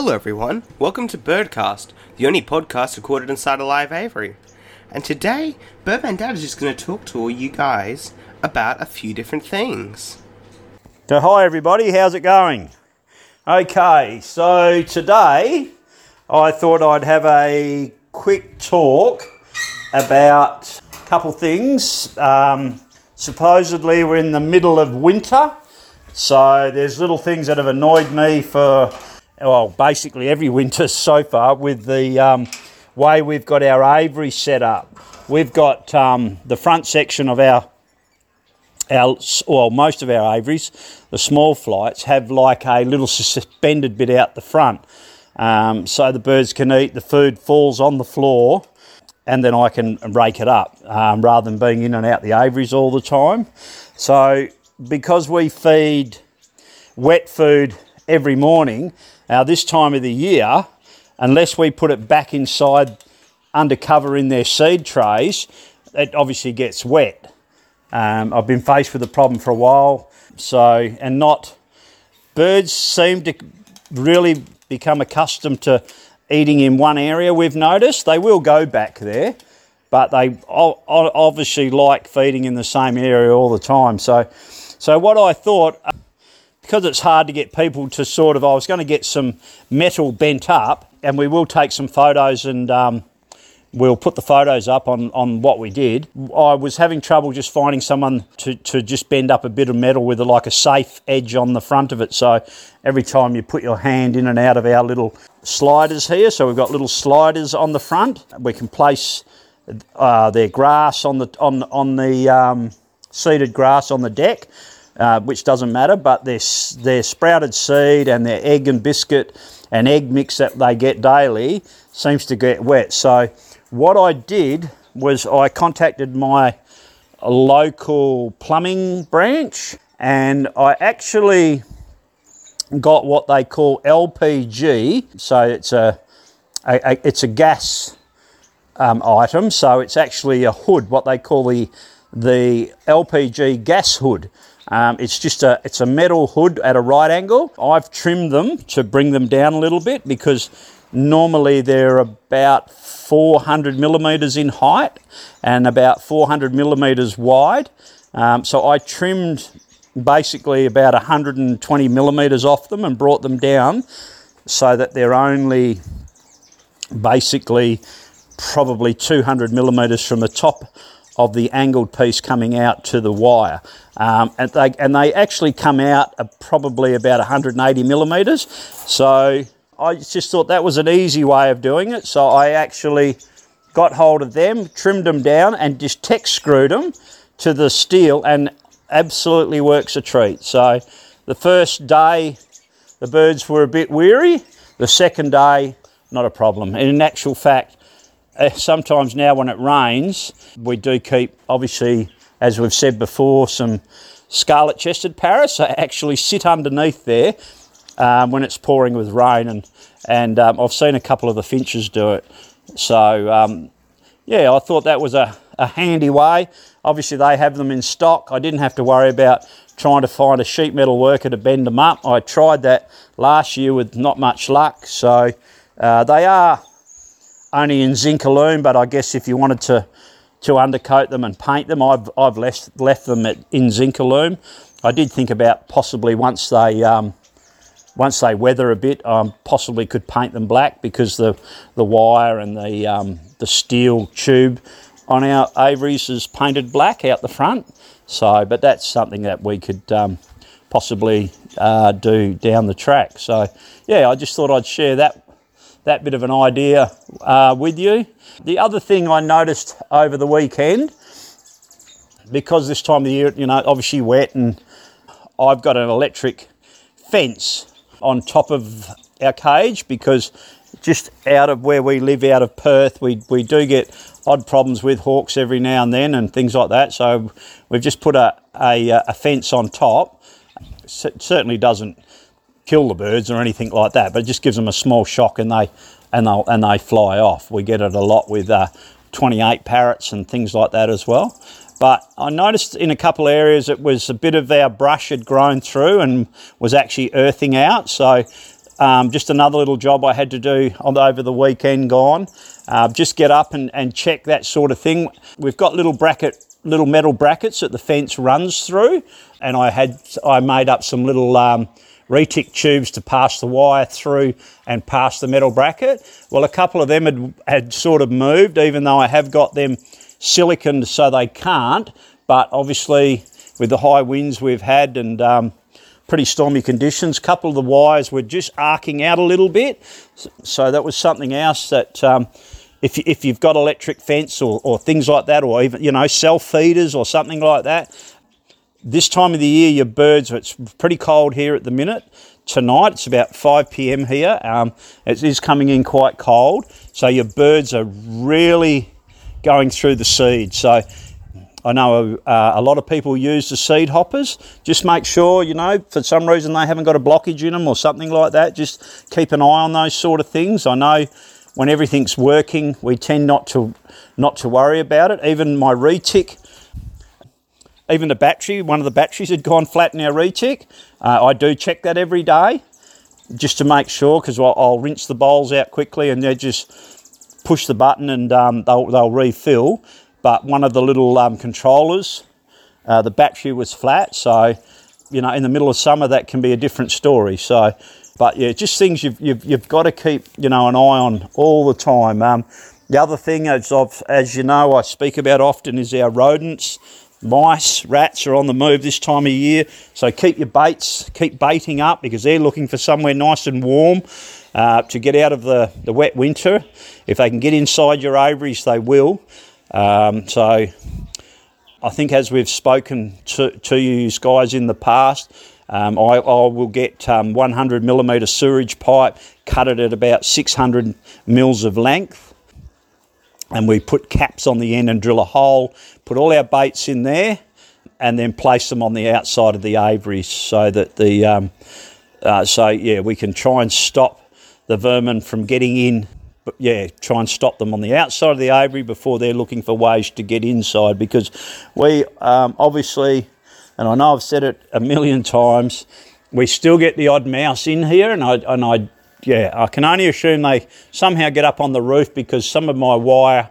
Hello, everyone. Welcome to Birdcast, the only podcast recorded inside a live aviary. And today, Birdman Dad is just going to talk to all you guys about a few different things. So, hi everybody, how's it going? Okay, so today I thought I'd have a quick talk about a couple things. Um, supposedly, we're in the middle of winter, so there's little things that have annoyed me for, well, basically every winter so far with the um, way we've got our aviary set up. We've got um, the front section of our our well most of our aviaries, the small flights have like a little suspended bit out the front, um, so the birds can eat. The food falls on the floor, and then I can rake it up um, rather than being in and out the aviaries all the time. So because we feed wet food every morning, now this time of the year, unless we put it back inside under cover in their seed trays, it obviously gets wet. Um, I've been faced with the problem for a while, so and not birds seem to really become accustomed to eating in one area. We've noticed they will go back there, but they obviously like feeding in the same area all the time. So, so what I thought. Because it's hard to get people to sort of, I was going to get some metal bent up, and we will take some photos and um, We'll put the photos up on, on what we did. I was having trouble just finding someone to, to just bend up a bit of metal with a, like a safe edge on the front of it. So every time you put your hand in and out of our little sliders here, so we've got little sliders on the front, we can place uh, their grass on the on on the um, seeded grass on the deck, uh, which doesn't matter. But their their sprouted seed and their egg and biscuit and egg mix that they get daily seems to get wet. So what I did was I contacted my local plumbing branch and I actually got what they call LPG. So it's a, a, a it's a gas um, item. So it's actually a hood, what they call the the LPG gas hood. Um, it's just a it's a metal hood at a right angle. I've trimmed them to bring them down a little bit because normally they're about 400 millimeters in height and about 400 millimeters wide. Um, so I trimmed basically about 120 millimeters off them and brought them down so that they're only basically probably 200 millimeters from the top of the angled piece coming out to the wire. Um, and, they, and they actually come out probably about 180 millimeters. So I just thought that was an easy way of doing it. So I actually got hold of them, trimmed them down, and just tech screwed them to the steel, and absolutely works a treat. So the first day, the birds were a bit weary. The second day, not a problem. And in actual fact, sometimes now when it rains, we do keep, obviously, as we've said before, some scarlet chested parrots. I actually sit underneath there um, when it's pouring with rain, and and um, I've seen a couple of the finches do it. So um, yeah, I thought that was a, a handy way. Obviously, they have them in stock. I didn't have to worry about trying to find a sheet metal worker to bend them up. I tried that last year with not much luck. So uh, they are only in zinc aluminum, but I guess if you wanted to to undercoat them and paint them, I've I've left left them at, in zinc aluminum. I did think about possibly once they um, once they weather a bit, I um, possibly could paint them black because the, the wire and the, um, the steel tube on our aviaries is painted black out the front. So, but that's something that we could um, possibly uh, do down the track. So, yeah, I just thought I'd share that that bit of an idea uh, with you. The other thing I noticed over the weekend, because this time of year, you know, obviously wet, and I've got an electric fence on top of our cage because just out of where we live, out of Perth, we, we do get odd problems with hawks every now and then and things like that. So we've just put a, a, a fence on top. Certainly doesn't kill the birds or anything like that, but it just gives them a small shock and they and they and they fly off. We get it a lot with uh, 28 parrots and things like that as well. But I noticed in a couple of areas it was a bit of our brush had grown through and was actually earthing out. So um, just another little job I had to do on over the weekend gone. Uh, just get up and, and check that sort of thing. We've got little bracket, little metal brackets that the fence runs through, and I had I made up some little um, retic tubes to pass the wire through and pass the metal bracket. Well, a couple of them had, had sort of moved, even though I have got them siliconed so they can't. But obviously, with the high winds we've had and um, pretty stormy conditions. A couple of the wires were just arcing out a little bit, so that was something else that. Um, if, if you've got electric fence or, or things like that, or even you know self feeders or something like that, this time of the year, your birds. It's pretty cold here at the minute. Tonight it's about 5 p.m. here. Um, it is coming in quite cold, so your birds are really going through the seed. So I know uh, a lot of people use the seed hoppers. Just make sure, you know, for some reason they haven't got a blockage in them or something like that. Just keep an eye on those sort of things. I know when everything's working, we tend not to not to worry about it. Even my retic, even the battery, one of the batteries had gone flat in our retic. Uh, I do check that every day just to make sure because I'll, I'll, rinse the bowls out quickly and they just push the button and um, they'll, they'll refill but one of the little um, controllers, uh, the battery was flat. So, you know, in the middle of summer, that can be a different story. So, but yeah, just things you've, you've, you've got to keep, you know, an eye on all the time. Um, the other thing, as, I've, as you know, I speak about often is our rodents. Mice, rats are on the move this time of year, so keep your baits, keep baiting up because they're looking for somewhere nice and warm uh, to get out of the, the wet winter. If they can get inside your aviaries, they will. Um, so I think as we've spoken to, to you guys in the past, um, I, I, will get um, 100 millimetre sewerage pipe, cut it at about 600 mils of length, and we put caps on the end and drill a hole, put all our baits in there, and then place them on the outside of the aviary so that the um, uh, so yeah we can try and stop the vermin from getting in yeah, try and stop them on the outside of the aviary before they're looking for ways to get inside. Because we um, obviously, and I know I've said it a million times, we still get the odd mouse in here, and I and I yeah, I can only assume they somehow get up on the roof because some of my wire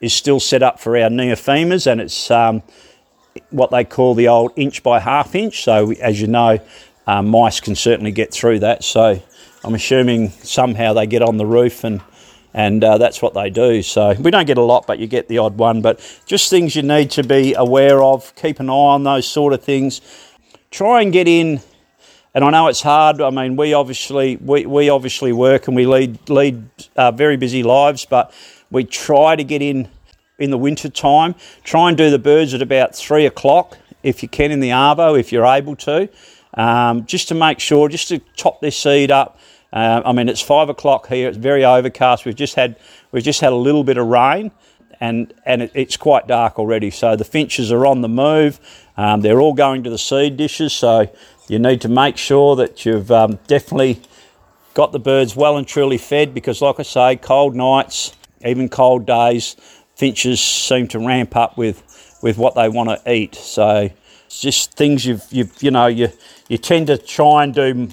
is still set up for our neophemas, and it's um, what they call the old inch by half inch. So as you know, um, mice can certainly get through that. So I'm assuming somehow they get on the roof and and uh, that's what they do. So we don't get a lot, but you get the odd one. But just things you need to be aware of. Keep an eye on those sort of things. Try and get in. And I know it's hard. I mean, we obviously we, we obviously work and we lead lead uh, very busy lives, but we try to get in in the winter time. Try and do the birds at about three o'clock if you can in the arvo if you're able to, um, just to make sure, just to top this seed up uh, I mean, it's five o'clock here. It's very overcast. We've just had we've just had a little bit of rain, and and it, it's quite dark already. So the finches are on the move. Um, they're all going to the seed dishes. So you need to make sure that you've um, definitely got the birds well and truly fed because, like I say, cold nights, even cold days, finches seem to ramp up with with what they want to eat. So it's just things you've, you've you know you you tend to try and do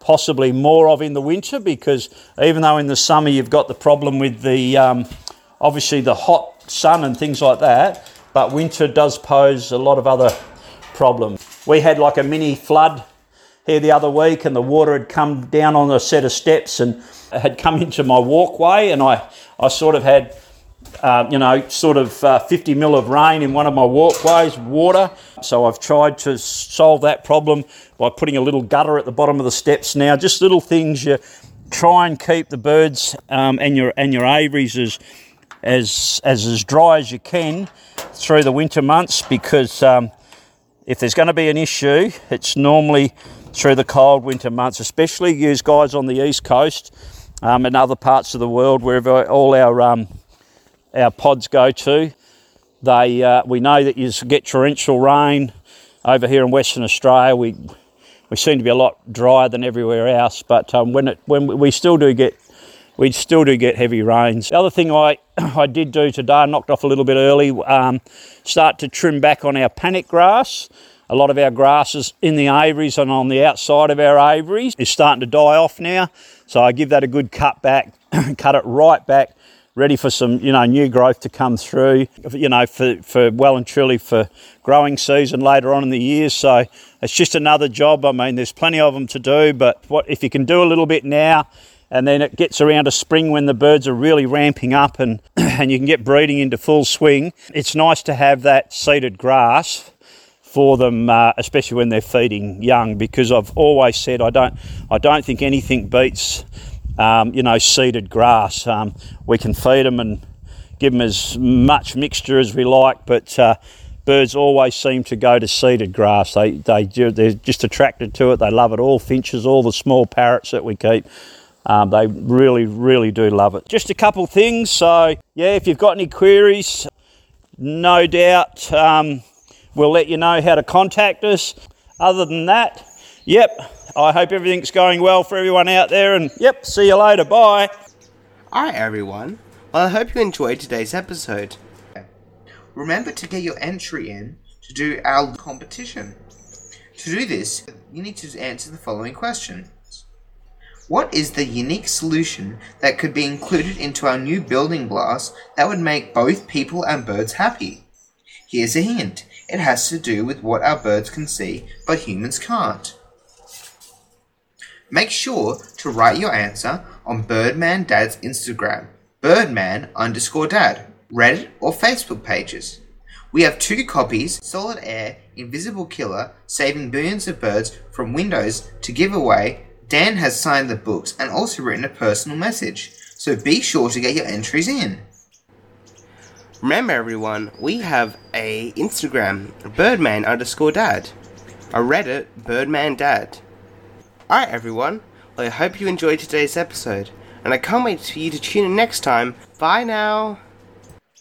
possibly more of in the winter because even though in the summer you've got the problem with the um, obviously the hot sun and things like that, but winter does pose a lot of other problems. We had like a mini flood here the other week, and the water had come down on a set of steps and had come into my walkway, and I, I sort of had uh, you know, sort of uh, 50 mil of rain in one of my walkways, water. So I've tried to solve that problem by putting a little gutter at the bottom of the steps now. Just little things you try and keep the birds um, and your and your aviaries as as as as dry as you can through the winter months because um, if there's going to be an issue, it's normally through the cold winter months, especially you guys on the east coast um, and other parts of the world, wherever all our um, our pods go to. They, uh, we know that you get torrential rain over here in Western Australia. We, we seem to be a lot drier than everywhere else, but um, when, it, when we still do get we still do get heavy rains. The other thing I, I did do today, I knocked off a little bit early, um, start to trim back on our panic grass. a lot of our grasses in the aviaries and on the outside of our aviaries is starting to die off now. So I give that a good cut back, cut it right back, ready for some, you know, new growth to come through, you know, for, for well and truly for growing season later on in the year. So it's just another job. I mean, there's plenty of them to do, but what if you can do a little bit now and then it gets around to spring when the birds are really ramping up and, and you can get breeding into full swing. It's nice to have that seeded grass for them, uh, especially when they're feeding young, because I've always said I don't, I don't think anything beats, um, you know, seeded grass. Um, we can feed them and give them as much mixture as we like, but uh, birds always seem to go to seeded grass. They, they, they're just attracted to it. They love it. All finches, all the small parrots that we keep. Um, they really, really do love it. Just a couple things. So, yeah, if you've got any queries, no doubt um, we'll let you know how to contact us. Other than that, yep, I hope everything's going well for everyone out there. And yep, see you later. Bye. Alright, everyone. Well, I hope you enjoyed today's episode. Remember to get your entry in to do our competition. To do this, you need to answer the following question. What is the unique solution that could be included into our new building blast that would make both people and birds happy? Here's a hint. It has to do with what our birds can see, but humans can't. Make sure to write your answer on Birdman Dad's Instagram, Birdman underscore Dad, Reddit or Facebook pages. We have two copies, Solid Air, Invisible Killer, Saving Billions of Birds from Windows to give away Dan has signed the books and also written a personal message, so be sure to get your entries in. Remember, everyone, we have a Instagram, Birdman underscore Dad, a Reddit, Birdman Dad. Alright, everyone, well, I hope you enjoyed today's episode, and I can't wait for you to tune in next time. Bye now!